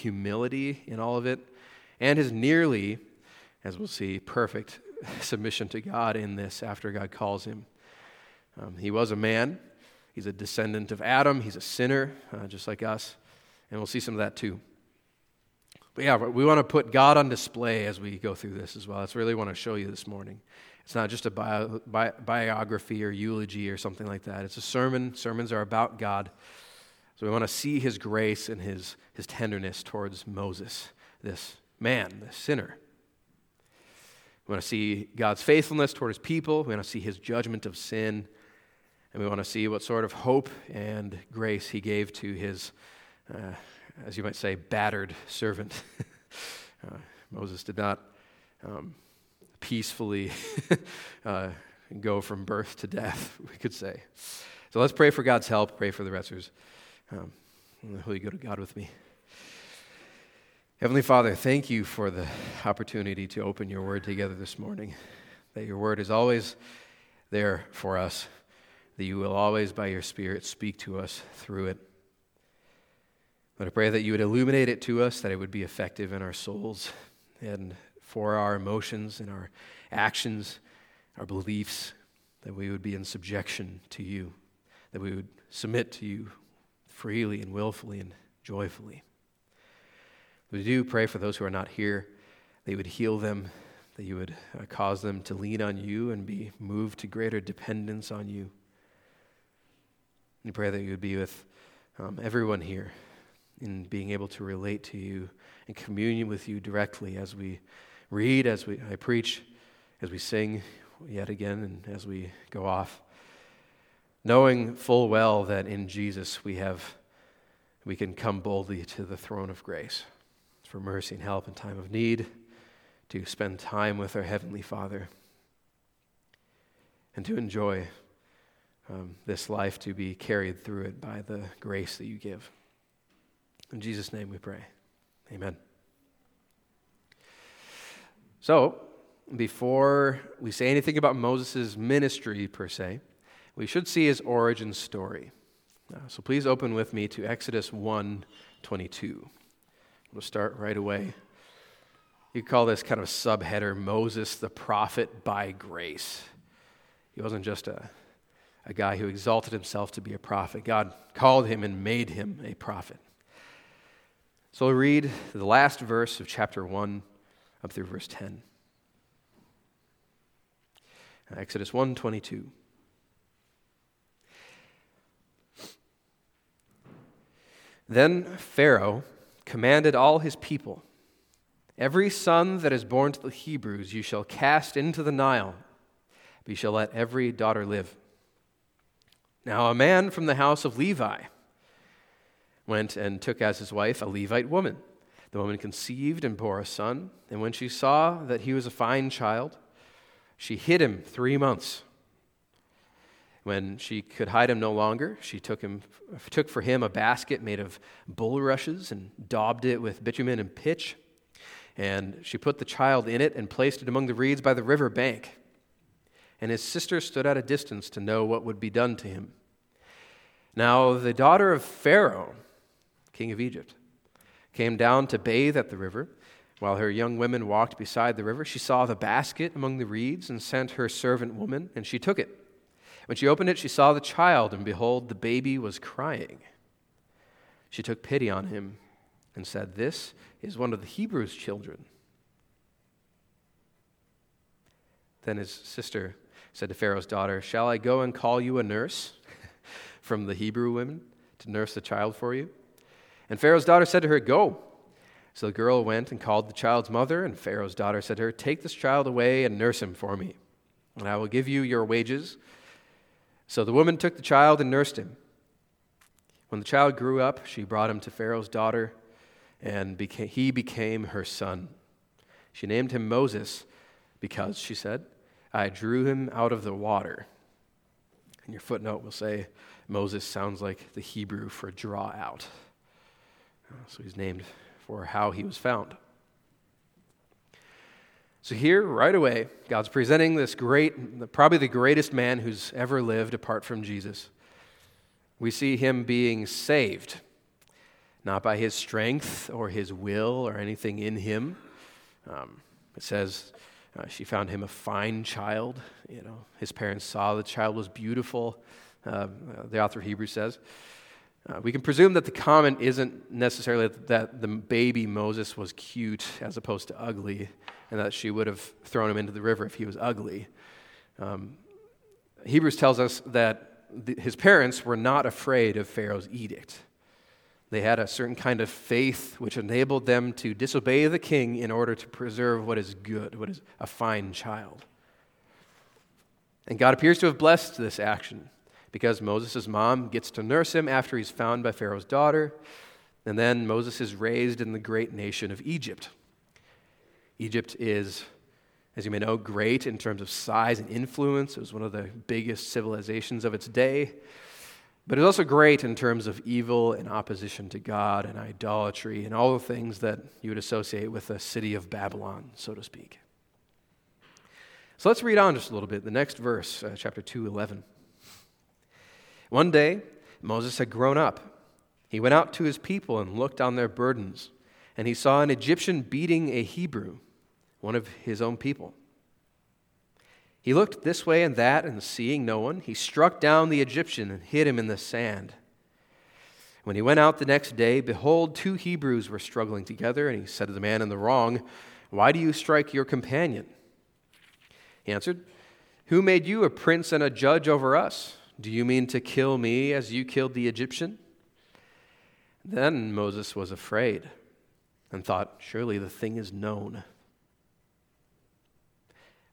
humility in all of it, and his nearly, as we'll see, perfect submission to God in this after God calls him. Um, he was a man, he's a descendant of Adam, he's a sinner, uh, just like us, and we'll see some of that too. But yeah, we want to put God on display as we go through this as well. That's really what I want to show you this morning. It's not just a bio, bi- biography or eulogy or something like that. It's a sermon. Sermons are about God. So we want to see his grace and his, his tenderness towards Moses, this man, this sinner. We want to see God's faithfulness toward his people. We want to see his judgment of sin. And we want to see what sort of hope and grace he gave to his, uh, as you might say, battered servant. uh, Moses did not um, peacefully uh, go from birth to death, we could say. So let's pray for God's help, pray for the Retzers. Um, will you go to God with me? Heavenly Father, thank you for the opportunity to open your word together this morning. That your word is always there for us, that you will always, by your Spirit, speak to us through it. But I pray that you would illuminate it to us, that it would be effective in our souls and for our emotions and our actions, our beliefs, that we would be in subjection to you, that we would submit to you freely and willfully and joyfully. We do pray for those who are not here, that you would heal them, that you would uh, cause them to lean on you and be moved to greater dependence on you. We pray that you would be with um, everyone here in being able to relate to you and communion with you directly as we read, as we, I preach, as we sing yet again, and as we go off knowing full well that in Jesus we have we can come boldly to the throne of grace for mercy and help in time of need, to spend time with our heavenly Father, and to enjoy um, this life to be carried through it by the grace that you give. In Jesus' name we pray. Amen. So, before we say anything about Moses' ministry per se, we should see his origin story. Uh, so please open with me to Exodus 1 22. We'll start right away. You call this kind of subheader Moses the prophet by grace. He wasn't just a, a guy who exalted himself to be a prophet, God called him and made him a prophet. So we'll read the last verse of chapter 1 up through verse 10. Exodus 1:22 Then Pharaoh commanded all his people Every son that is born to the Hebrews you shall cast into the Nile, but you shall let every daughter live. Now, a man from the house of Levi went and took as his wife a Levite woman. The woman conceived and bore a son, and when she saw that he was a fine child, she hid him three months. When she could hide him no longer, she took, him, took for him a basket made of bulrushes and daubed it with bitumen and pitch. And she put the child in it and placed it among the reeds by the river bank. And his sister stood at a distance to know what would be done to him. Now, the daughter of Pharaoh, king of Egypt, came down to bathe at the river. While her young women walked beside the river, she saw the basket among the reeds and sent her servant woman, and she took it. When she opened it, she saw the child, and behold, the baby was crying. She took pity on him and said, This is one of the Hebrews' children. Then his sister said to Pharaoh's daughter, Shall I go and call you a nurse from the Hebrew women to nurse the child for you? And Pharaoh's daughter said to her, Go. So the girl went and called the child's mother, and Pharaoh's daughter said to her, Take this child away and nurse him for me, and I will give you your wages so the woman took the child and nursed him. When the child grew up, she brought him to Pharaoh's daughter, and became, he became her son. She named him Moses because, she said, I drew him out of the water. And your footnote will say Moses sounds like the Hebrew for draw out. So he's named for how he was found. So, here, right away, God's presenting this great, probably the greatest man who's ever lived apart from Jesus. We see him being saved. not by his strength or his will or anything in him. Um, it says uh, she found him a fine child. You know, his parents saw the child was beautiful. Uh, the author of Hebrews says. Uh, we can presume that the comment isn't necessarily that the baby Moses was cute as opposed to ugly, and that she would have thrown him into the river if he was ugly. Um, Hebrews tells us that the, his parents were not afraid of Pharaoh's edict. They had a certain kind of faith which enabled them to disobey the king in order to preserve what is good, what is a fine child. And God appears to have blessed this action because Moses' mom gets to nurse him after he's found by Pharaoh's daughter. And then Moses is raised in the great nation of Egypt. Egypt is, as you may know, great in terms of size and influence. It was one of the biggest civilizations of its day. But it was also great in terms of evil and opposition to God and idolatry and all the things that you would associate with the city of Babylon, so to speak. So let's read on just a little bit. The next verse, uh, chapter 2, 11. One day, Moses had grown up. He went out to his people and looked on their burdens, and he saw an Egyptian beating a Hebrew, one of his own people. He looked this way and that, and seeing no one, he struck down the Egyptian and hid him in the sand. When he went out the next day, behold, two Hebrews were struggling together, and he said to the man in the wrong, Why do you strike your companion? He answered, Who made you a prince and a judge over us? Do you mean to kill me as you killed the Egyptian? Then Moses was afraid and thought, Surely the thing is known.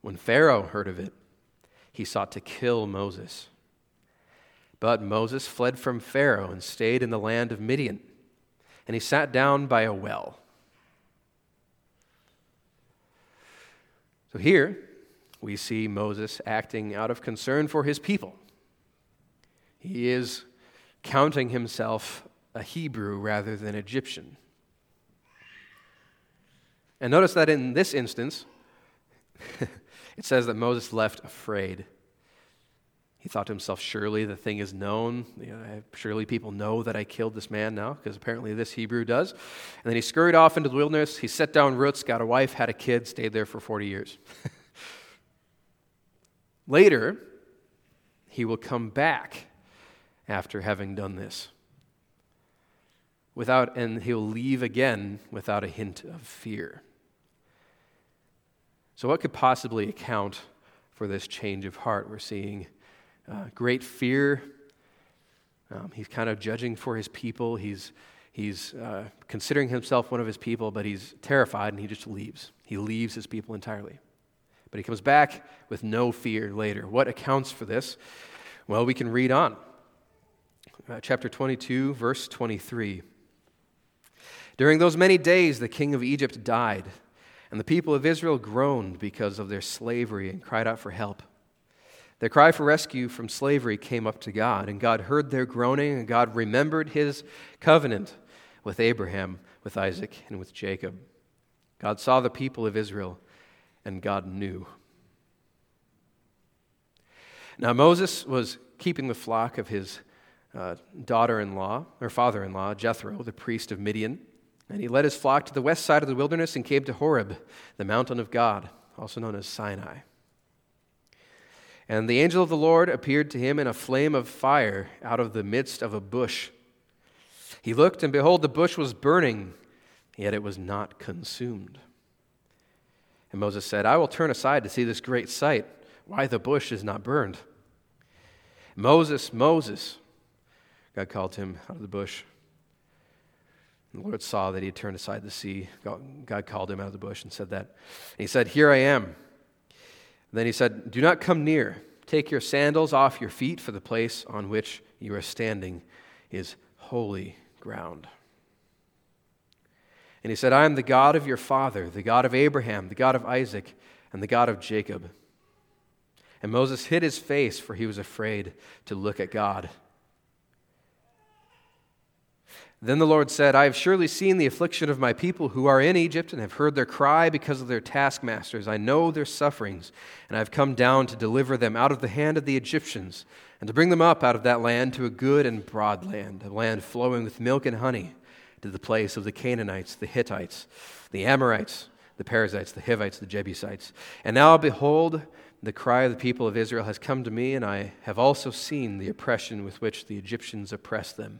When Pharaoh heard of it, he sought to kill Moses. But Moses fled from Pharaoh and stayed in the land of Midian, and he sat down by a well. So here we see Moses acting out of concern for his people. He is counting himself a Hebrew rather than Egyptian. And notice that in this instance, It says that Moses left afraid. He thought to himself, Surely the thing is known. Surely people know that I killed this man now, because apparently this Hebrew does. And then he scurried off into the wilderness. He set down roots, got a wife, had a kid, stayed there for 40 years. Later, he will come back after having done this. Without, and he'll leave again without a hint of fear. So, what could possibly account for this change of heart? We're seeing uh, great fear. Um, he's kind of judging for his people. He's, he's uh, considering himself one of his people, but he's terrified and he just leaves. He leaves his people entirely. But he comes back with no fear later. What accounts for this? Well, we can read on. Uh, chapter 22, verse 23. During those many days, the king of Egypt died and the people of Israel groaned because of their slavery and cried out for help. Their cry for rescue from slavery came up to God, and God heard their groaning, and God remembered his covenant with Abraham, with Isaac, and with Jacob. God saw the people of Israel, and God knew. Now, Moses was keeping the flock of his uh, daughter in law, or father in law, Jethro, the priest of Midian. And he led his flock to the west side of the wilderness and came to Horeb, the mountain of God, also known as Sinai. And the angel of the Lord appeared to him in a flame of fire out of the midst of a bush. He looked, and behold, the bush was burning, yet it was not consumed. And Moses said, I will turn aside to see this great sight, why the bush is not burned. Moses, Moses, God called him out of the bush. The Lord saw that he had turned aside the sea. God called him out of the bush and said that. And he said, Here I am. And then he said, Do not come near. Take your sandals off your feet, for the place on which you are standing is holy ground. And he said, I am the God of your father, the God of Abraham, the God of Isaac, and the God of Jacob. And Moses hid his face, for he was afraid to look at God. Then the Lord said, I have surely seen the affliction of my people who are in Egypt and have heard their cry because of their taskmasters. I know their sufferings, and I have come down to deliver them out of the hand of the Egyptians and to bring them up out of that land to a good and broad land, a land flowing with milk and honey, to the place of the Canaanites, the Hittites, the Amorites, the Perizzites, the Hivites, the Jebusites. And now, behold, the cry of the people of Israel has come to me, and I have also seen the oppression with which the Egyptians oppress them.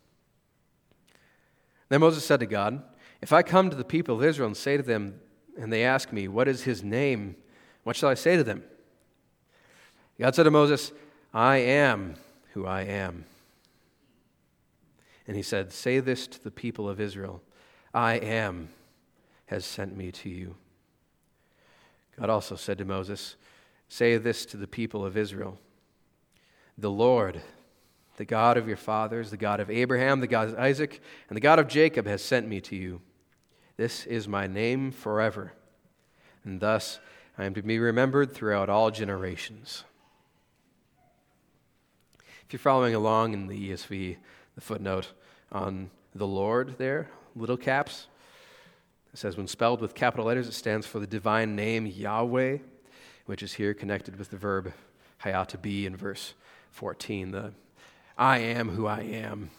Then Moses said to God, If I come to the people of Israel and say to them, and they ask me, What is his name? What shall I say to them? God said to Moses, I am who I am. And he said, Say this to the people of Israel I am has sent me to you. God also said to Moses, Say this to the people of Israel The Lord, the God of your fathers, the God of Abraham, the God of Isaac, and the God of Jacob has sent me to you. This is my name forever, and thus I am to be remembered throughout all generations. If you're following along in the ESV, the footnote on the Lord there, little caps, it says when spelled with capital letters, it stands for the divine name Yahweh, which is here connected with the verb hayah to be in verse 14. The I am who I am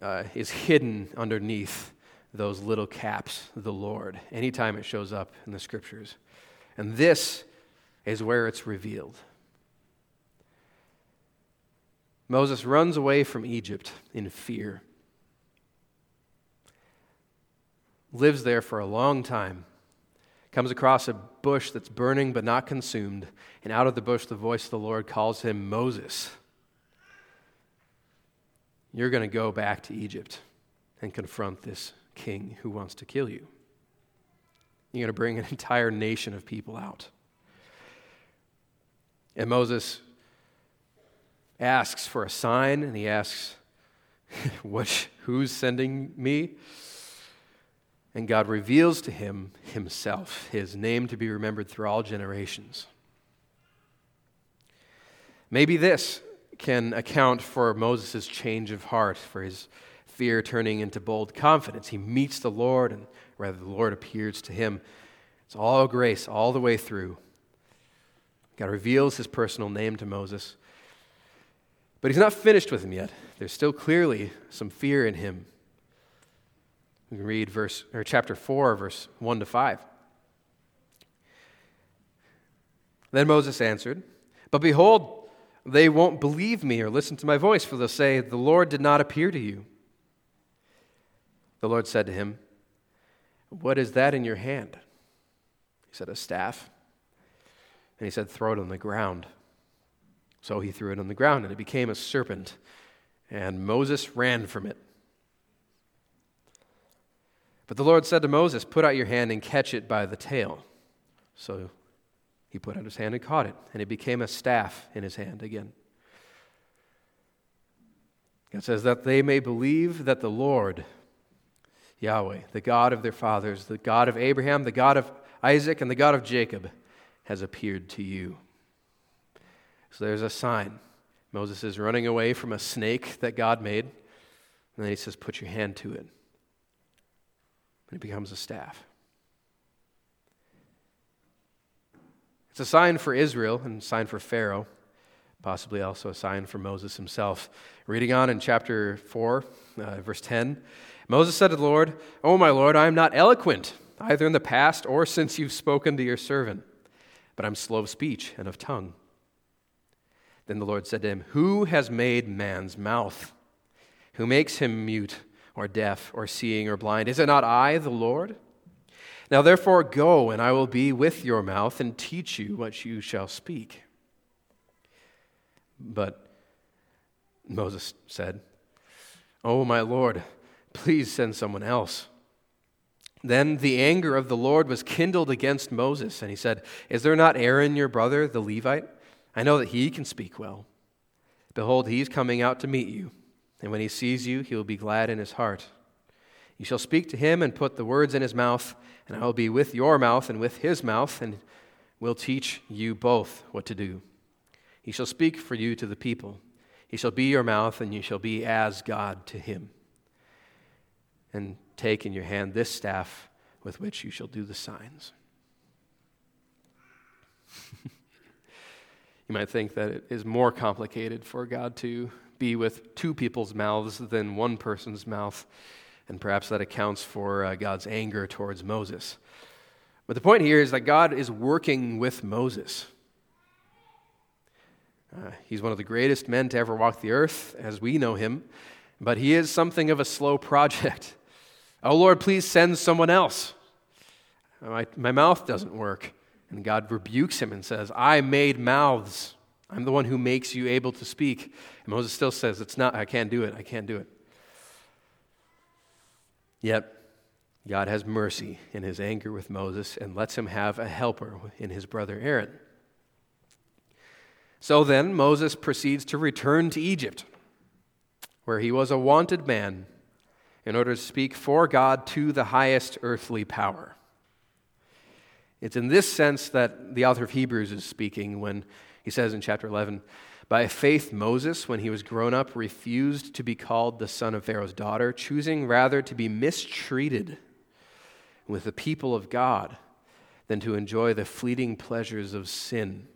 uh, is hidden underneath those little caps, the Lord, anytime it shows up in the scriptures. And this is where it's revealed. Moses runs away from Egypt in fear, lives there for a long time, comes across a bush that's burning but not consumed, and out of the bush the voice of the Lord calls him Moses. You're going to go back to Egypt and confront this king who wants to kill you. You're going to bring an entire nation of people out. And Moses asks for a sign, and he asks, Who's sending me? And God reveals to him himself, his name to be remembered through all generations. Maybe this can account for Moses' change of heart, for his fear turning into bold confidence. He meets the Lord, and rather, the Lord appears to him. It's all grace all the way through. God reveals his personal name to Moses. But he's not finished with him yet. There's still clearly some fear in him. We can read verse, or chapter 4, verse 1 to 5. Then Moses answered, But behold, they won't believe me or listen to my voice, for they'll say, The Lord did not appear to you. The Lord said to him, What is that in your hand? He said, A staff. And he said, Throw it on the ground. So he threw it on the ground, and it became a serpent. And Moses ran from it. But the Lord said to Moses, Put out your hand and catch it by the tail. So he put out his hand and caught it, and it became a staff in his hand again. God says that they may believe that the Lord, Yahweh, the God of their fathers, the God of Abraham, the God of Isaac, and the God of Jacob, has appeared to you. So there's a sign. Moses is running away from a snake that God made. And then he says, Put your hand to it. And it becomes a staff. It's a sign for Israel and a sign for Pharaoh, possibly also a sign for Moses himself. Reading on in chapter 4, uh, verse 10 Moses said to the Lord, Oh, my Lord, I am not eloquent, either in the past or since you've spoken to your servant, but I'm slow of speech and of tongue. Then the Lord said to him, Who has made man's mouth? Who makes him mute or deaf or seeing or blind? Is it not I, the Lord? Now therefore go, and I will be with your mouth and teach you what you shall speak. But Moses said, Oh, my Lord, please send someone else. Then the anger of the Lord was kindled against Moses, and he said, Is there not Aaron your brother, the Levite? I know that he can speak well. Behold, he is coming out to meet you, and when he sees you, he will be glad in his heart. You shall speak to him and put the words in his mouth, and I will be with your mouth and with his mouth, and will teach you both what to do. He shall speak for you to the people. He shall be your mouth, and you shall be as God to him. And take in your hand this staff with which you shall do the signs. you might think that it is more complicated for God to be with two people's mouths than one person's mouth and perhaps that accounts for uh, God's anger towards Moses. But the point here is that God is working with Moses. Uh, he's one of the greatest men to ever walk the earth, as we know him, but he is something of a slow project. Oh Lord, please send someone else. My, my mouth doesn't work. And God rebukes him and says, I made mouths. I'm the one who makes you able to speak. And Moses still says, It's not, I can't do it. I can't do it. Yet, God has mercy in his anger with Moses and lets him have a helper in his brother Aaron. So then, Moses proceeds to return to Egypt, where he was a wanted man, in order to speak for God to the highest earthly power. It's in this sense that the author of Hebrews is speaking when he says in chapter 11, by faith, Moses, when he was grown up, refused to be called the son of Pharaoh's daughter, choosing rather to be mistreated with the people of God than to enjoy the fleeting pleasures of sin.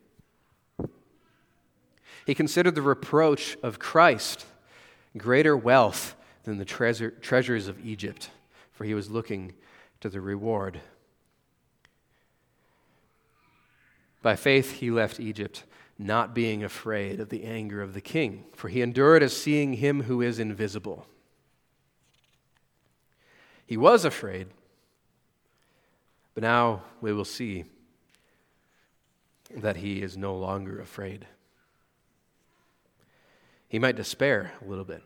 He considered the reproach of Christ greater wealth than the treasure, treasures of Egypt, for he was looking to the reward. By faith, he left Egypt not being afraid of the anger of the king, for he endured as seeing him who is invisible. He was afraid, but now we will see that he is no longer afraid. He might despair a little bit.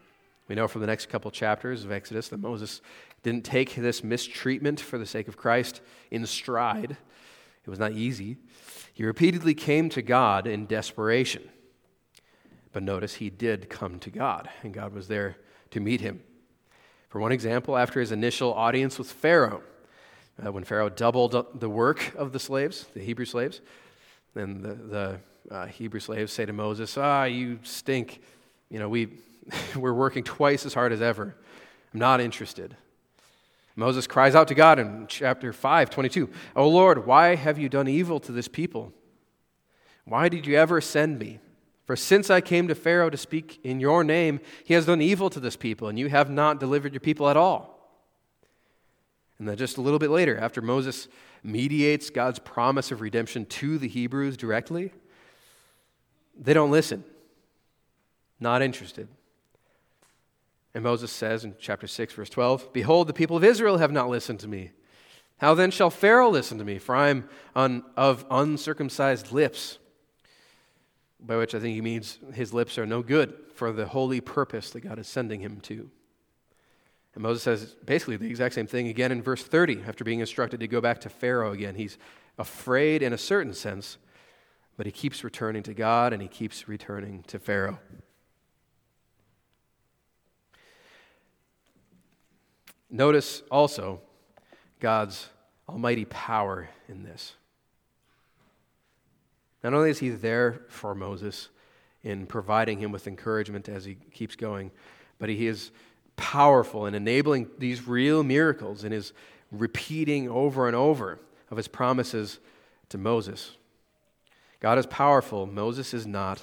We know from the next couple chapters of Exodus that Moses didn't take this mistreatment for the sake of Christ in stride. It was not easy. He repeatedly came to God in desperation. But notice he did come to God, and God was there to meet him. For one example, after his initial audience with Pharaoh, uh, when Pharaoh doubled the work of the slaves, the Hebrew slaves, then the, the uh, Hebrew slaves say to Moses, Ah, you stink. You know, we, we're working twice as hard as ever. I'm not interested. Moses cries out to God in chapter 5, 22, O Lord, why have you done evil to this people? Why did you ever send me? For since I came to Pharaoh to speak in your name, he has done evil to this people, and you have not delivered your people at all. And then just a little bit later, after Moses mediates God's promise of redemption to the Hebrews directly, they don't listen. Not interested. And Moses says in chapter 6, verse 12 Behold, the people of Israel have not listened to me. How then shall Pharaoh listen to me? For I am un, of uncircumcised lips. By which I think he means his lips are no good for the holy purpose that God is sending him to. And Moses says basically the exact same thing again in verse 30 after being instructed to go back to Pharaoh again. He's afraid in a certain sense, but he keeps returning to God and he keeps returning to Pharaoh. Notice also God's almighty power in this. Not only is he there for Moses in providing him with encouragement as he keeps going, but he is powerful in enabling these real miracles and is repeating over and over of his promises to Moses. God is powerful, Moses is not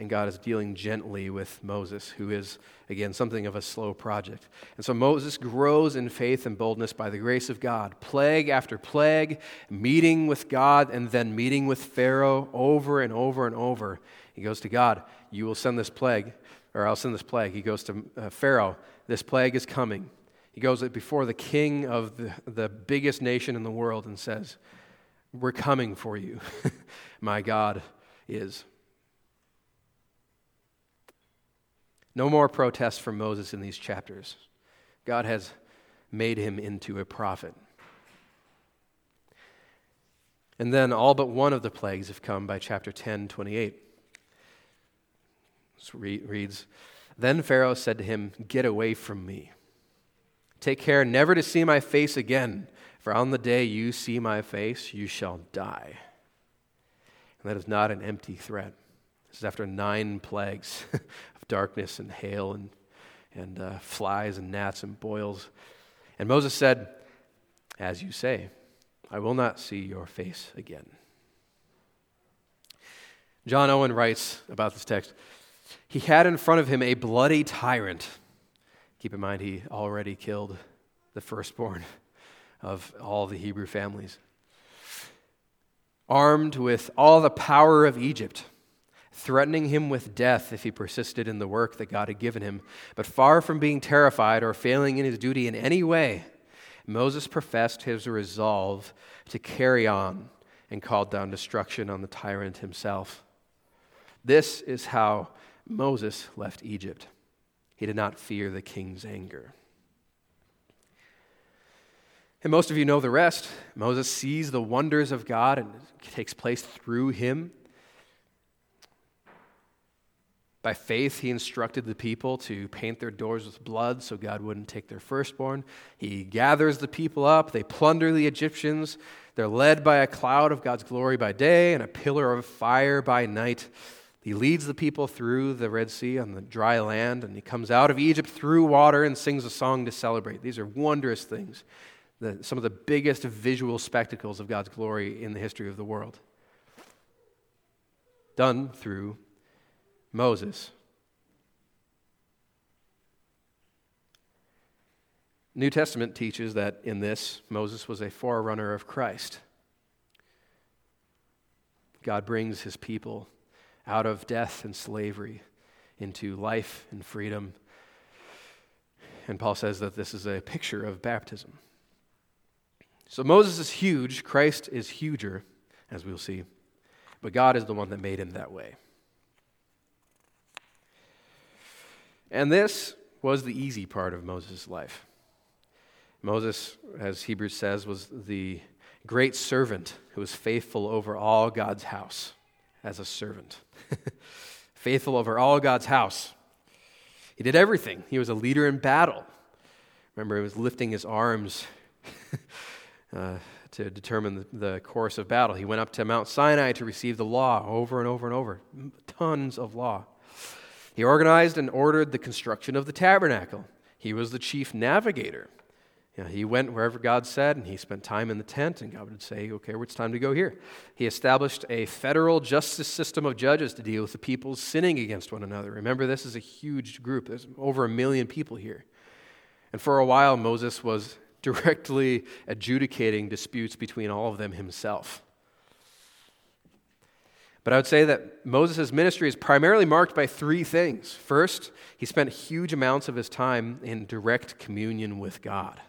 and God is dealing gently with Moses, who is, again, something of a slow project. And so Moses grows in faith and boldness by the grace of God, plague after plague, meeting with God, and then meeting with Pharaoh over and over and over. He goes to God, You will send this plague, or I'll send this plague. He goes to uh, Pharaoh, This plague is coming. He goes before the king of the, the biggest nation in the world and says, We're coming for you. My God is. No more protests from Moses in these chapters. God has made him into a prophet. And then all but one of the plagues have come by chapter 10, 28. This reads Then Pharaoh said to him, Get away from me. Take care never to see my face again, for on the day you see my face, you shall die. And that is not an empty threat. This is after nine plagues of darkness and hail and, and uh, flies and gnats and boils. And Moses said, As you say, I will not see your face again. John Owen writes about this text He had in front of him a bloody tyrant Keep in mind, he already killed the firstborn of all the Hebrew families. Armed with all the power of Egypt, threatening him with death if he persisted in the work that God had given him. But far from being terrified or failing in his duty in any way, Moses professed his resolve to carry on and called down destruction on the tyrant himself. This is how Moses left Egypt. He did not fear the king's anger. And most of you know the rest. Moses sees the wonders of God and it takes place through him. By faith, he instructed the people to paint their doors with blood so God wouldn't take their firstborn. He gathers the people up. They plunder the Egyptians. They're led by a cloud of God's glory by day and a pillar of fire by night. He leads the people through the Red Sea on the dry land, and he comes out of Egypt through water and sings a song to celebrate. These are wondrous things, the, some of the biggest visual spectacles of God's glory in the history of the world. Done through Moses. New Testament teaches that in this, Moses was a forerunner of Christ. God brings his people out of death and slavery into life and freedom. And Paul says that this is a picture of baptism. So Moses is huge, Christ is huger, as we'll see, but God is the one that made him that way. And this was the easy part of Moses' life. Moses, as Hebrews says, was the great servant who was faithful over all God's house as a servant, faithful over all God's house. He did everything. He was a leader in battle. Remember, he was lifting his arms uh, to determine the, the course of battle. He went up to Mount Sinai to receive the law over and over and over. Tons of law. He organized and ordered the construction of the tabernacle. He was the chief navigator. You know, he went wherever God said, and he spent time in the tent, and God would say, Okay, well, it's time to go here. He established a federal justice system of judges to deal with the people sinning against one another. Remember, this is a huge group, there's over a million people here. And for a while, Moses was directly adjudicating disputes between all of them himself. But I would say that Moses' ministry is primarily marked by three things. First, he spent huge amounts of his time in direct communion with God.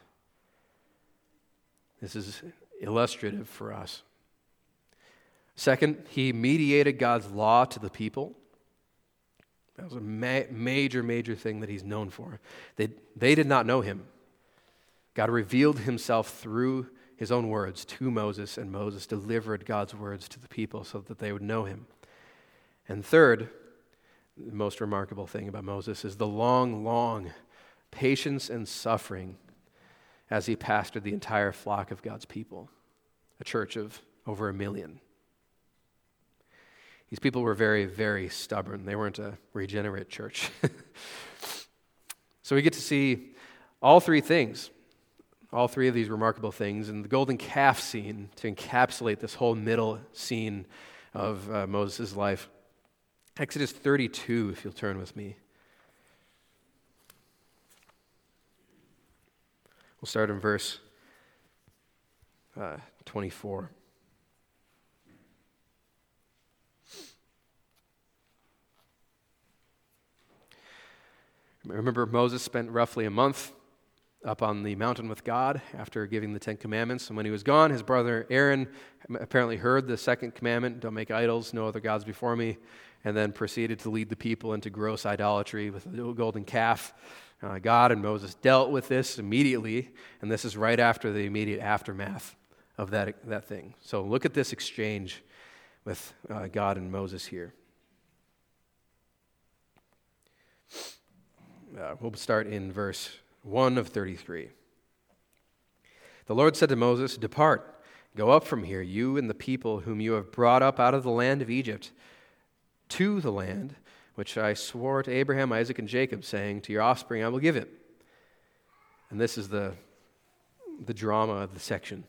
This is illustrative for us. Second, he mediated God's law to the people. That was a ma- major, major thing that he's known for. They, they did not know him. God revealed himself through his own words to Moses, and Moses delivered God's words to the people so that they would know him. And third, the most remarkable thing about Moses is the long, long patience and suffering as he pastored the entire flock of God's people, a church of over a million. These people were very, very stubborn. They weren't a regenerate church. so we get to see all three things, all three of these remarkable things, and the golden calf scene to encapsulate this whole middle scene of uh, Moses' life. Exodus 32, if you'll turn with me. We'll start in verse uh, 24. Remember, Moses spent roughly a month up on the mountain with God after giving the Ten Commandments. And when he was gone, his brother Aaron apparently heard the second commandment don't make idols, no other gods before me, and then proceeded to lead the people into gross idolatry with a golden calf. Uh, God and Moses dealt with this immediately, and this is right after the immediate aftermath of that, that thing. So look at this exchange with uh, God and Moses here. Uh, we'll start in verse 1 of 33. The Lord said to Moses, Depart, go up from here, you and the people whom you have brought up out of the land of Egypt, to the land which I swore to Abraham, Isaac, and Jacob, saying, To your offspring I will give it. And this is the, the drama of the section.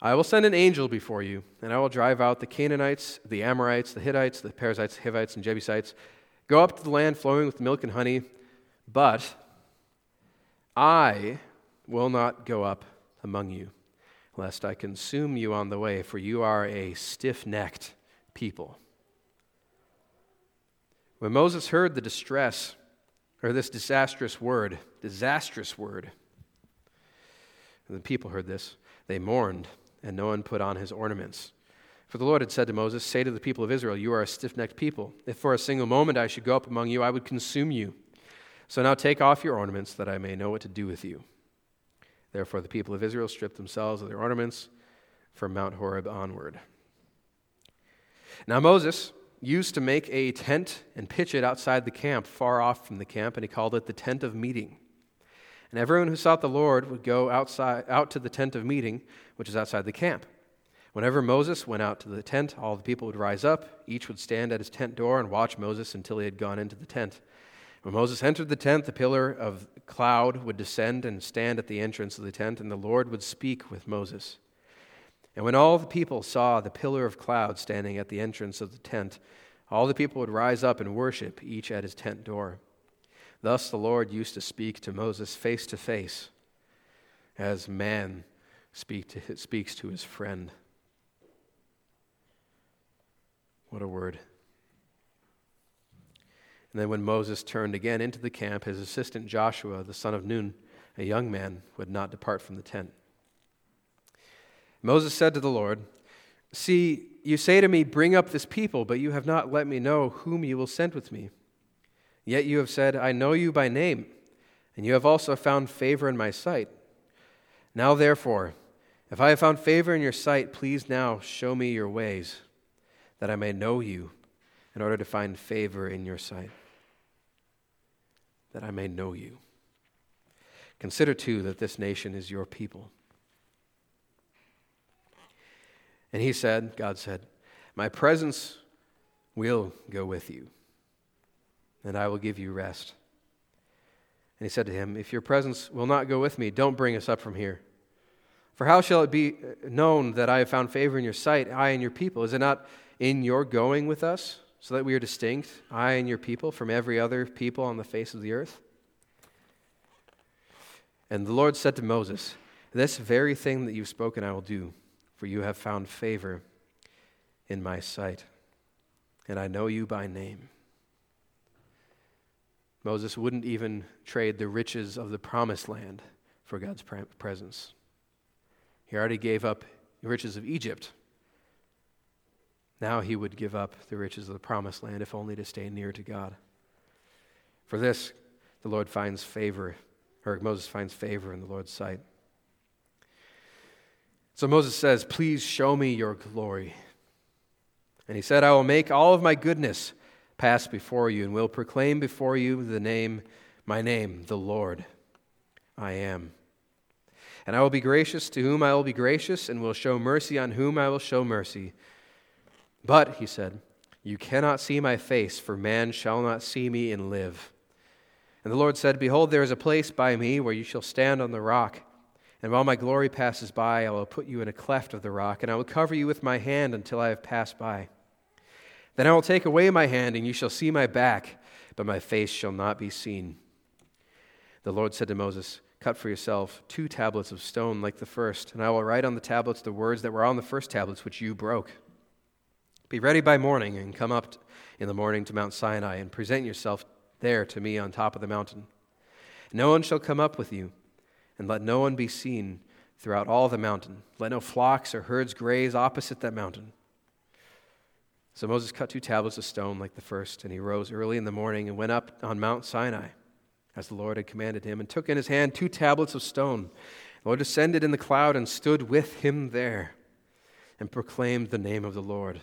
I will send an angel before you, and I will drive out the Canaanites, the Amorites, the Hittites, the Perizzites, Hivites, and Jebusites. Go up to the land flowing with milk and honey, but I will not go up among you, lest I consume you on the way, for you are a stiff necked people. When Moses heard the distress, or this disastrous word, disastrous word, and the people heard this, they mourned, and no one put on his ornaments. For the Lord had said to Moses, Say to the people of Israel, You are a stiff necked people. If for a single moment I should go up among you, I would consume you. So now take off your ornaments, that I may know what to do with you. Therefore, the people of Israel stripped themselves of their ornaments from Mount Horeb onward. Now, Moses used to make a tent and pitch it outside the camp, far off from the camp, and he called it the tent of meeting. And everyone who sought the Lord would go outside, out to the tent of meeting, which is outside the camp. Whenever Moses went out to the tent, all the people would rise up. Each would stand at his tent door and watch Moses until he had gone into the tent. When Moses entered the tent, the pillar of cloud would descend and stand at the entrance of the tent, and the Lord would speak with Moses. And when all the people saw the pillar of cloud standing at the entrance of the tent, all the people would rise up and worship, each at his tent door. Thus the Lord used to speak to Moses face to face, as man speak to, speaks to his friend. What a word. And then when Moses turned again into the camp, his assistant Joshua, the son of Nun, a young man, would not depart from the tent. Moses said to the Lord, See, you say to me, Bring up this people, but you have not let me know whom you will send with me. Yet you have said, I know you by name, and you have also found favor in my sight. Now, therefore, if I have found favor in your sight, please now show me your ways, that I may know you in order to find favor in your sight that I may know you. Consider, too, that this nation is your people. And he said, God said, My presence will go with you, and I will give you rest. And he said to him, If your presence will not go with me, don't bring us up from here. For how shall it be known that I have found favor in your sight, I and your people? Is it not in your going with us? So that we are distinct, I and your people, from every other people on the face of the earth? And the Lord said to Moses, This very thing that you've spoken I will do, for you have found favor in my sight, and I know you by name. Moses wouldn't even trade the riches of the promised land for God's presence. He already gave up the riches of Egypt now he would give up the riches of the promised land, if only to stay near to God. For this, the Lord finds favor, or Moses finds favor in the Lord's sight. So Moses says, Please show me your glory. And he said, I will make all of my goodness pass before you, and will proclaim before you the name, my name, the Lord. I am. And I will be gracious to whom I will be gracious, and will show mercy on whom I will show mercy. But, he said, you cannot see my face, for man shall not see me and live. And the Lord said, Behold, there is a place by me where you shall stand on the rock. And while my glory passes by, I will put you in a cleft of the rock, and I will cover you with my hand until I have passed by. Then I will take away my hand, and you shall see my back, but my face shall not be seen. The Lord said to Moses, Cut for yourself two tablets of stone like the first, and I will write on the tablets the words that were on the first tablets which you broke. Be ready by morning and come up in the morning to Mount Sinai and present yourself there to me on top of the mountain. No one shall come up with you, and let no one be seen throughout all the mountain. Let no flocks or herds graze opposite that mountain. So Moses cut two tablets of stone like the first, and he rose early in the morning and went up on Mount Sinai, as the Lord had commanded him, and took in his hand two tablets of stone. The Lord descended in the cloud and stood with him there, and proclaimed the name of the Lord.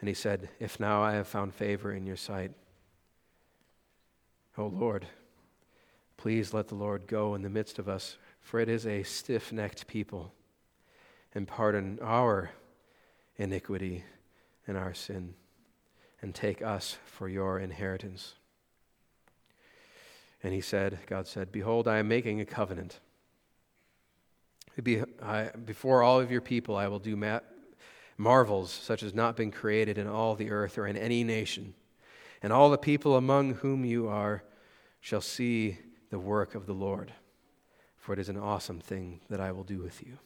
And he said, If now I have found favor in your sight, O Lord, please let the Lord go in the midst of us for it is a stiff necked people. And pardon our iniquity and our sin, and take us for your inheritance. And he said, God said, Behold, I am making a covenant. before all of your people, I will do marvels such as not been created in all the earth or in any nation. And all the people among whom you are shall see the work of the Lord for it is an awesome thing that I will do with you.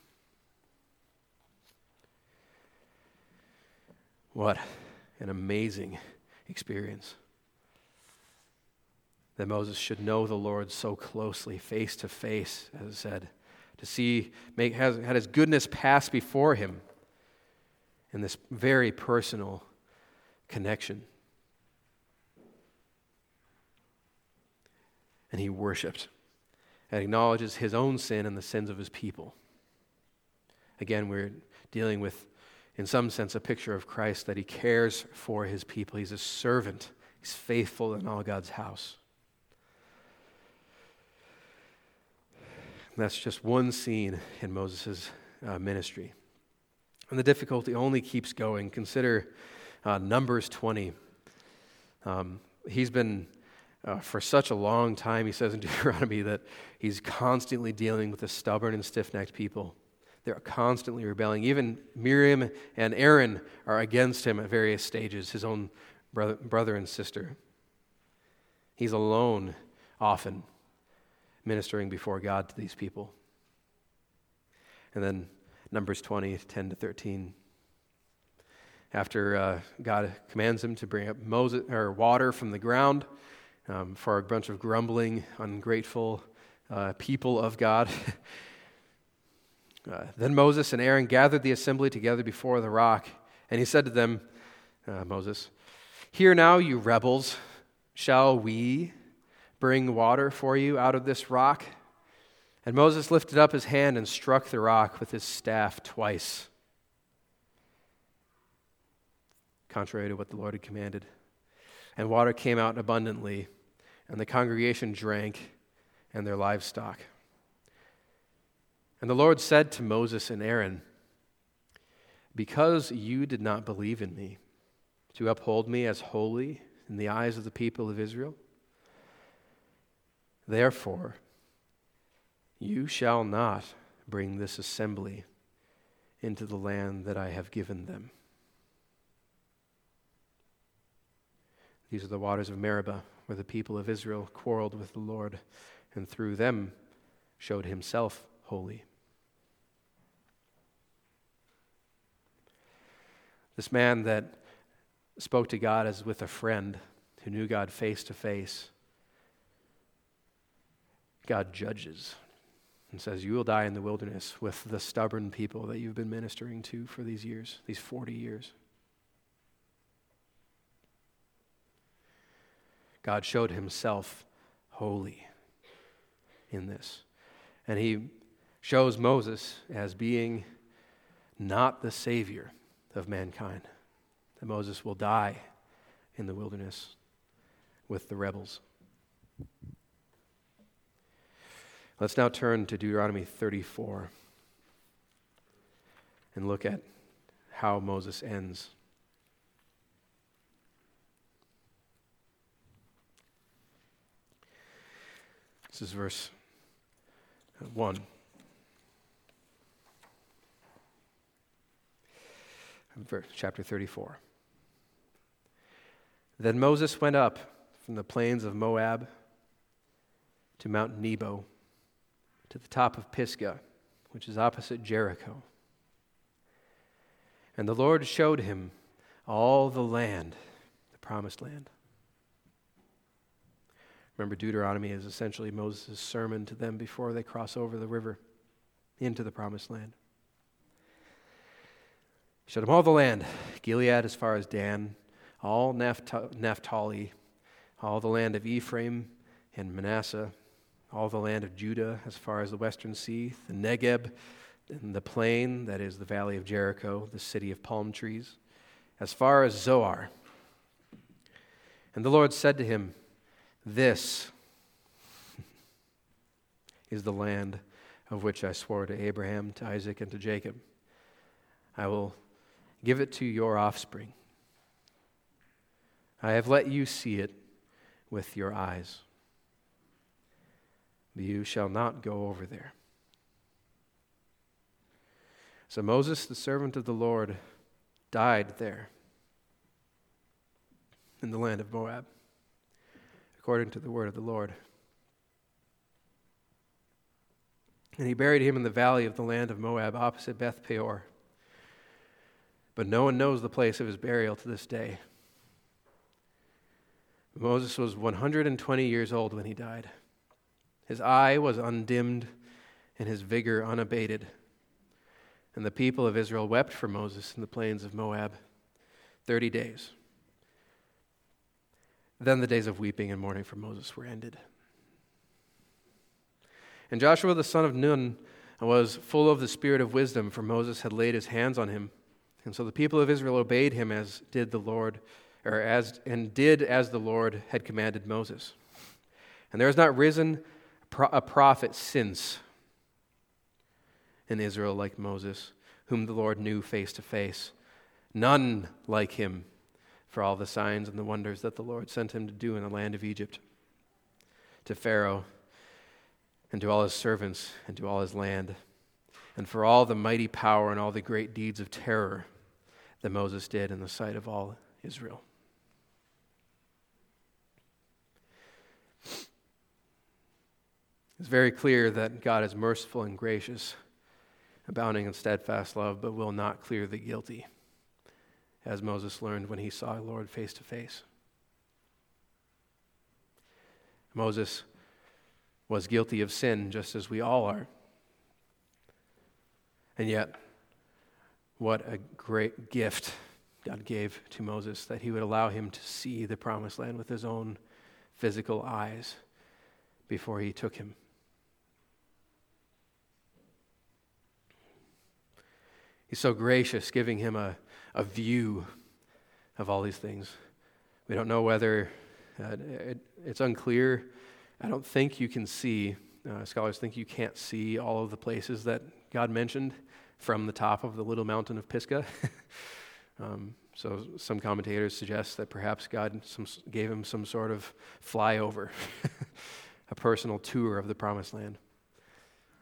What an amazing experience. That Moses should know the Lord so closely, face to face, as it said, to see, make, has, had his goodness pass before him in this very personal connection. And he worshiped and acknowledges his own sin and the sins of his people. Again, we're dealing with, in some sense, a picture of Christ that he cares for his people. He's a servant, he's faithful in all God's house. And that's just one scene in Moses' uh, ministry. And the difficulty only keeps going. Consider uh, Numbers 20. Um, he's been uh, for such a long time, he says in Deuteronomy, that he's constantly dealing with a stubborn and stiff necked people. They're constantly rebelling. Even Miriam and Aaron are against him at various stages, his own brother, brother and sister. He's alone often ministering before God to these people. And then Numbers 20, 10 to 13. After uh, God commands him to bring up Moses, or water from the ground, um, for a bunch of grumbling, ungrateful uh, people of God. uh, then Moses and Aaron gathered the assembly together before the rock, and he said to them, uh, Moses, Hear now, you rebels, shall we bring water for you out of this rock? And Moses lifted up his hand and struck the rock with his staff twice, contrary to what the Lord had commanded. And water came out abundantly and the congregation drank, and their livestock. And the Lord said to Moses and Aaron, Because you did not believe in me, to uphold me as holy in the eyes of the people of Israel, therefore you shall not bring this assembly into the land that I have given them. These are the waters of Meribah where the people of Israel quarreled with the Lord and through them showed himself holy. This man that spoke to God as with a friend who knew God face to face, God judges and says, You will die in the wilderness with the stubborn people that you've been ministering to for these years, these 40 years. God showed himself holy in this. And he shows Moses as being not the Savior of mankind, that Moses will die in the wilderness with the rebels. Let's now turn to Deuteronomy 34 and look at how Moses ends. This is verse 1. Chapter 34. Then Moses went up from the plains of Moab to Mount Nebo, to the top of Pisgah, which is opposite Jericho. And the Lord showed him all the land, the promised land. Remember, Deuteronomy is essentially Moses' sermon to them before they cross over the river into the promised land. Showed him all the land Gilead as far as Dan, all Naphtali, all the land of Ephraim and Manasseh, all the land of Judah as far as the western sea, the Negeb, and the plain, that is the valley of Jericho, the city of palm trees, as far as Zoar. And the Lord said to him, This is the land of which I swore to Abraham, to Isaac, and to Jacob. I will give it to your offspring. I have let you see it with your eyes. You shall not go over there. So Moses, the servant of the Lord, died there in the land of Moab, according to the word of the Lord. And he buried him in the valley of the land of Moab, opposite Beth Peor. But no one knows the place of his burial to this day. Moses was 120 years old when he died. His eye was undimmed and his vigor unabated. And the people of Israel wept for Moses in the plains of Moab 30 days. Then the days of weeping and mourning for Moses were ended. And Joshua the son of Nun was full of the spirit of wisdom, for Moses had laid his hands on him. And so the people of Israel obeyed him as did the Lord, or as and did as the Lord had commanded Moses. And there has not risen a prophet since in Israel like Moses, whom the Lord knew face to face. None like him for all the signs and the wonders that the Lord sent him to do in the land of Egypt, to Pharaoh and to all his servants and to all his land, and for all the mighty power and all the great deeds of terror that Moses did in the sight of all Israel. It's very clear that God is merciful and gracious, abounding in steadfast love, but will not clear the guilty, as Moses learned when he saw the Lord face to face. Moses was guilty of sin just as we all are. And yet, what a great gift God gave to Moses that he would allow him to see the promised land with his own physical eyes before he took him. He's so gracious, giving him a, a view of all these things. We don't know whether uh, it, it's unclear I don't think you can see, uh, scholars think you can't see all of the places that God mentioned from the top of the little mountain of Pisgah. um, so some commentators suggest that perhaps God some, gave him some sort of flyover, a personal tour of the promised land,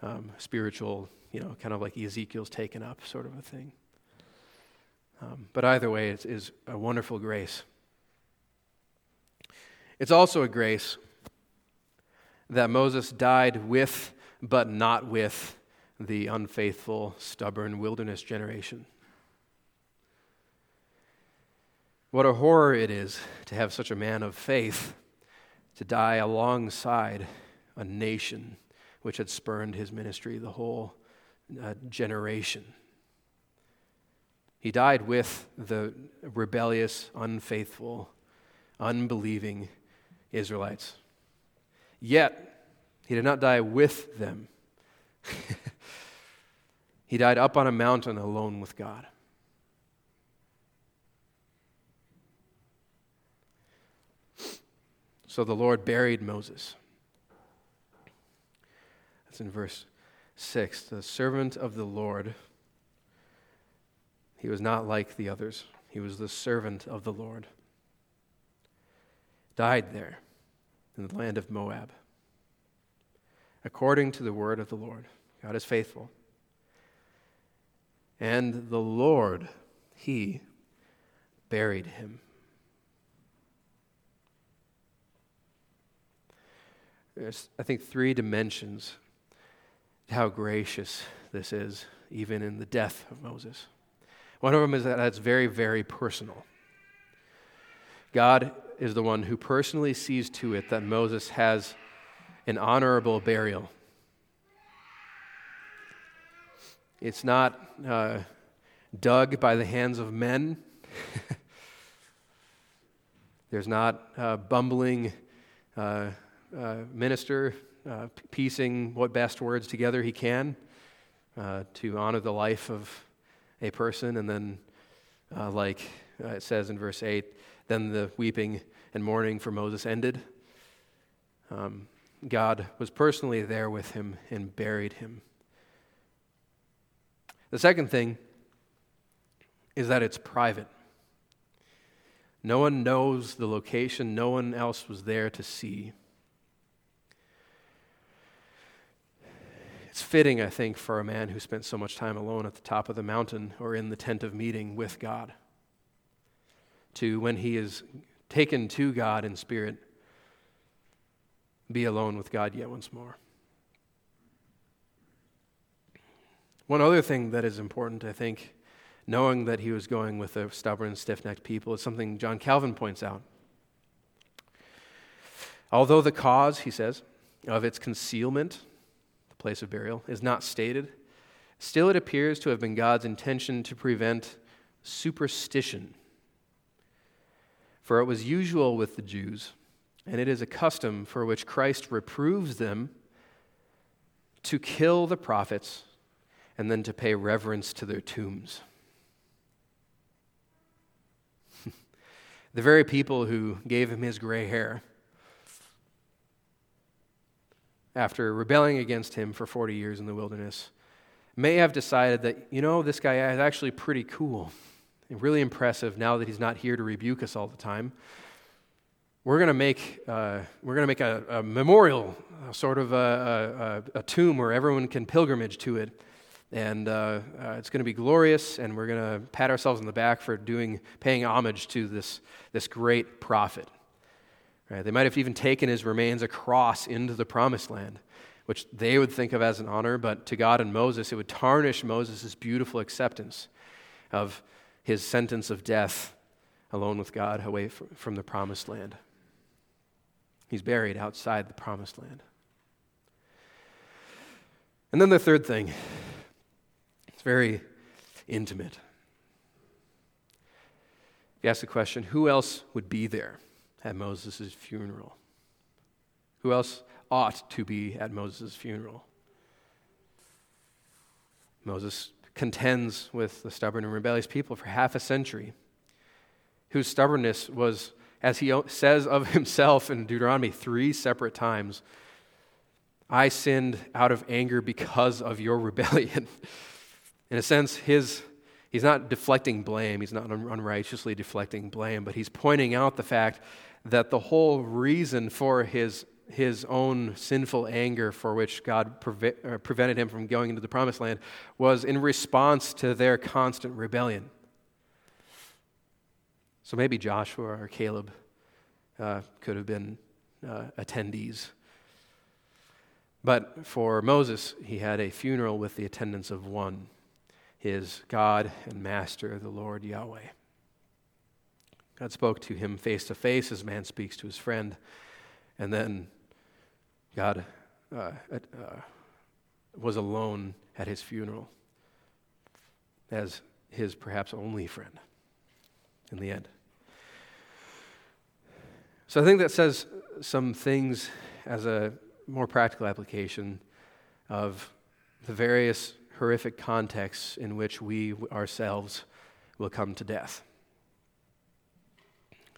um, spiritual, you know, kind of like Ezekiel's taken up sort of a thing. Um, but either way, it is a wonderful grace. It's also a grace that Moses died with, but not with, the unfaithful, stubborn wilderness generation. What a horror it is to have such a man of faith to die alongside a nation which had spurned his ministry the whole uh, generation. He died with the rebellious, unfaithful, unbelieving Israelites. Yet, he did not die with them. he died up on a mountain alone with God. So the Lord buried Moses. That's in verse 6. The servant of the Lord, he was not like the others, he was the servant of the Lord. Died there in the land of Moab. According to the word of the Lord, God is faithful. And the Lord, He buried him. There's, I think, three dimensions how gracious this is, even in the death of Moses. One of them is that it's very, very personal. God is the one who personally sees to it that Moses has an honorable burial. It's not uh, dug by the hands of men. There's not a bumbling uh, uh, minister uh, piecing what best words together he can uh, to honor the life of a person. And then, uh, like it says in verse 8, then the weeping and mourning for Moses ended. Um, God was personally there with him and buried him. The second thing is that it's private. No one knows the location, no one else was there to see. It's fitting, I think, for a man who spent so much time alone at the top of the mountain or in the tent of meeting with God to, when he is taken to God in spirit, be alone with God yet once more. One other thing that is important, I think, knowing that he was going with a stubborn, stiff necked people, is something John Calvin points out. Although the cause, he says, of its concealment, place of burial, is not stated, still it appears to have been God's intention to prevent superstition. For it was usual with the Jews, and it is a custom for which Christ reproves them to kill the prophets and then to pay reverence to their tombs. the very people who gave him his gray hair, after rebelling against him for 40 years in the wilderness, may have decided that, you know, this guy is actually pretty cool and really impressive now that he's not here to rebuke us all the time. We're going to make, uh, we're to make a, a memorial, a sort of a, a, a tomb where everyone can pilgrimage to it and uh, uh, it's going to be glorious, and we're going to pat ourselves on the back for doing, paying homage to this, this great prophet. Right? They might have even taken his remains across into the promised land, which they would think of as an honor, but to God and Moses, it would tarnish Moses' beautiful acceptance of his sentence of death alone with God away from the promised land. He's buried outside the promised land. And then the third thing it's very intimate. If you ask the question, who else would be there at Moses' funeral? Who else ought to be at Moses' funeral? Moses contends with the stubborn and rebellious people for half a century, whose stubbornness was, as he says of himself in Deuteronomy three separate times, I sinned out of anger because of your rebellion. In a sense, his, he's not deflecting blame, he's not unrighteously deflecting blame, but he's pointing out the fact that the whole reason for his, his own sinful anger, for which God uh, prevented him from going into the promised land, was in response to their constant rebellion. So maybe Joshua or Caleb uh, could have been uh, attendees. But for Moses, he had a funeral with the attendance of one his God and Master, the Lord Yahweh. God spoke to him face to face as man speaks to his friend. And then God uh, uh, was alone at his funeral as his perhaps only friend in the end. So I think that says some things as a more practical application of the various horrific contexts in which we ourselves will come to death.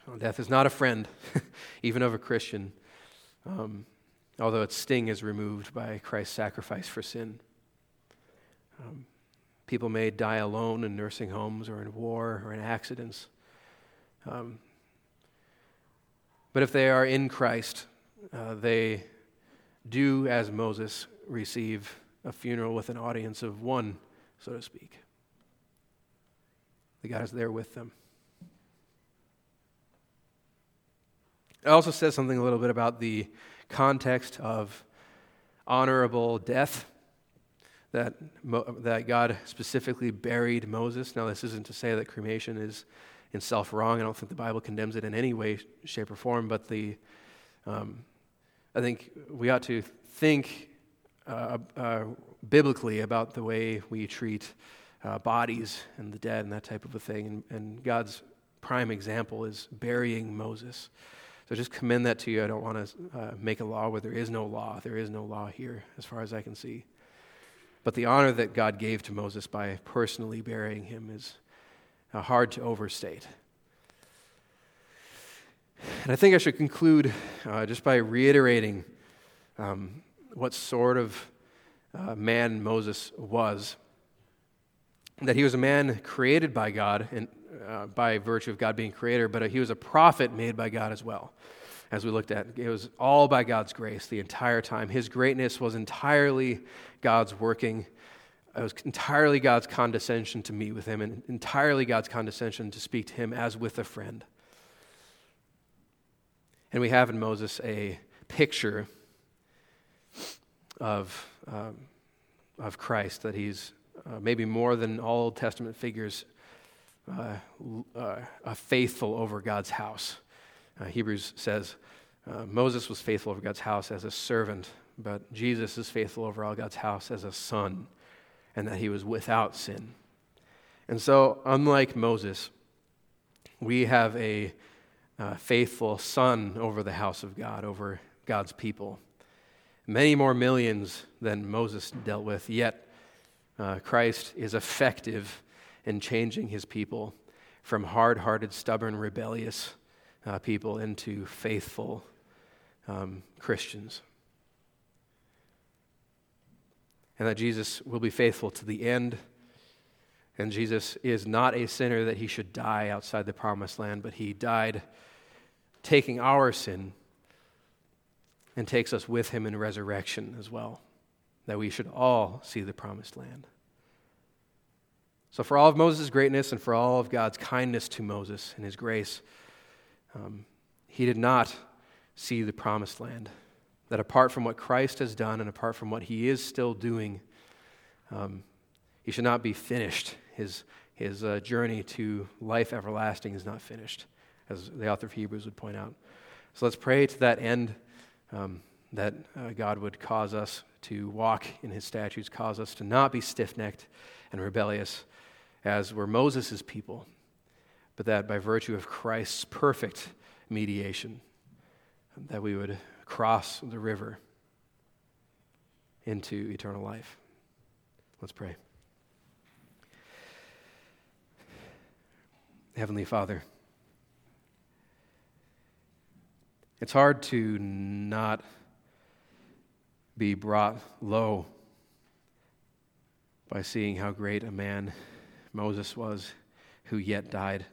Well, death is not a friend, even of a Christian, um, although its sting is removed by Christ's sacrifice for sin. Um, people may die alone in nursing homes or in war or in accidents. Um, but if they are in Christ, uh, they do, as Moses, receive a funeral with an audience of one, so to speak. The God is there with them. It also says something a little bit about the context of honorable death that, that God specifically buried Moses. Now, this isn't to say that cremation is in self wrong. I don't think the Bible condemns it in any way, shape, or form, but the, um, I think we ought to think uh, uh, biblically about the way we treat uh, bodies and the dead and that type of a thing. And, and God's prime example is burying Moses. So just commend that to you. I don't want to uh, make a law where there is no law. There is no law here, as far as I can see. But the honor that God gave to Moses by personally burying him is uh, hard to overstate. And I think I should conclude uh, just by reiterating um, what sort of uh, man Moses was. That he was a man created by God and uh, by virtue of God being creator, but he was a prophet made by God as well. As we looked at, it was all by God's grace the entire time. His greatness was entirely God's working. It was entirely God's condescension to meet with him, and entirely God's condescension to speak to him as with a friend. And we have in Moses a picture of, um, of Christ, that he's uh, maybe more than all Old Testament figures, uh, uh, faithful over God's house. Uh, Hebrews says uh, Moses was faithful over God's house as a servant, but Jesus is faithful over all God's house as a son, and that he was without sin. And so, unlike Moses, we have a uh, faithful son over the house of God, over God's people. Many more millions than Moses dealt with, yet uh, Christ is effective in changing his people from hard hearted, stubborn, rebellious uh, people into faithful um, Christians. And that Jesus will be faithful to the end and Jesus is not a sinner that he should die outside the promised land, but he died taking our sin and takes us with him in resurrection as well, that we should all see the promised land. So, for all of Moses' greatness and for all of God's kindness to Moses and his grace, um, he did not see the promised land. That apart from what Christ has done and apart from what he is still doing, um, he should not be finished his, his uh, journey to life everlasting is not finished, as the author of Hebrews would point out. So let's pray to that end um, that uh, God would cause us to walk in his statutes, cause us to not be stiff necked and rebellious as were Moses' people, but that by virtue of Christ's perfect mediation, that we would cross the river into eternal life. Let's pray. Heavenly Father, it's hard to not be brought low by seeing how great a man Moses was who yet died.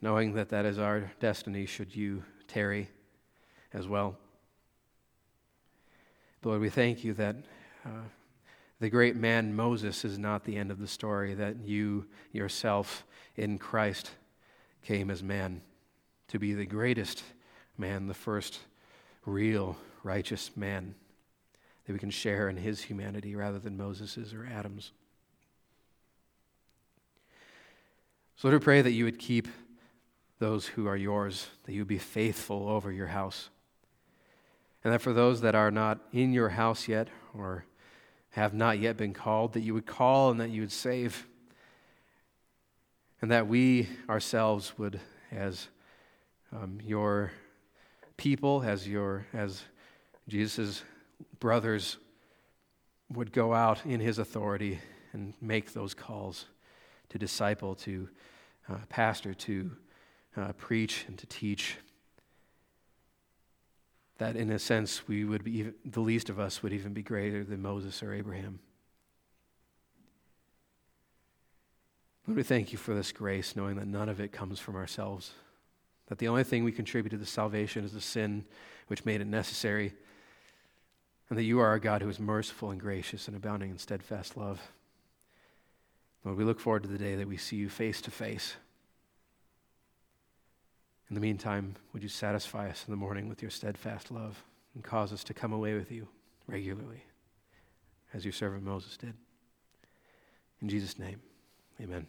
Knowing that that is our destiny, should you tarry as well. Lord, we thank you that uh, the great man Moses is not the end of the story, that you yourself in Christ came as man to be the greatest man, the first real righteous man, that we can share in his humanity rather than Moses's or Adam's. So, Lord, we pray that you would keep those who are yours, that you would be faithful over your house. And that for those that are not in your house yet or have not yet been called, that you would call and that you would save. And that we ourselves would, as um, your people, as, your, as Jesus' brothers, would go out in his authority and make those calls to disciple, to uh, pastor, to uh, preach, and to teach that in a sense we would be even, the least of us would even be greater than Moses or Abraham. Lord, we thank you for this grace, knowing that none of it comes from ourselves. That the only thing we contribute to the salvation is the sin which made it necessary. And that you are a God who is merciful and gracious and abounding in steadfast love. Lord, we look forward to the day that we see you face to face. In the meantime, would you satisfy us in the morning with your steadfast love and cause us to come away with you regularly, as your servant Moses did? In Jesus' name, amen.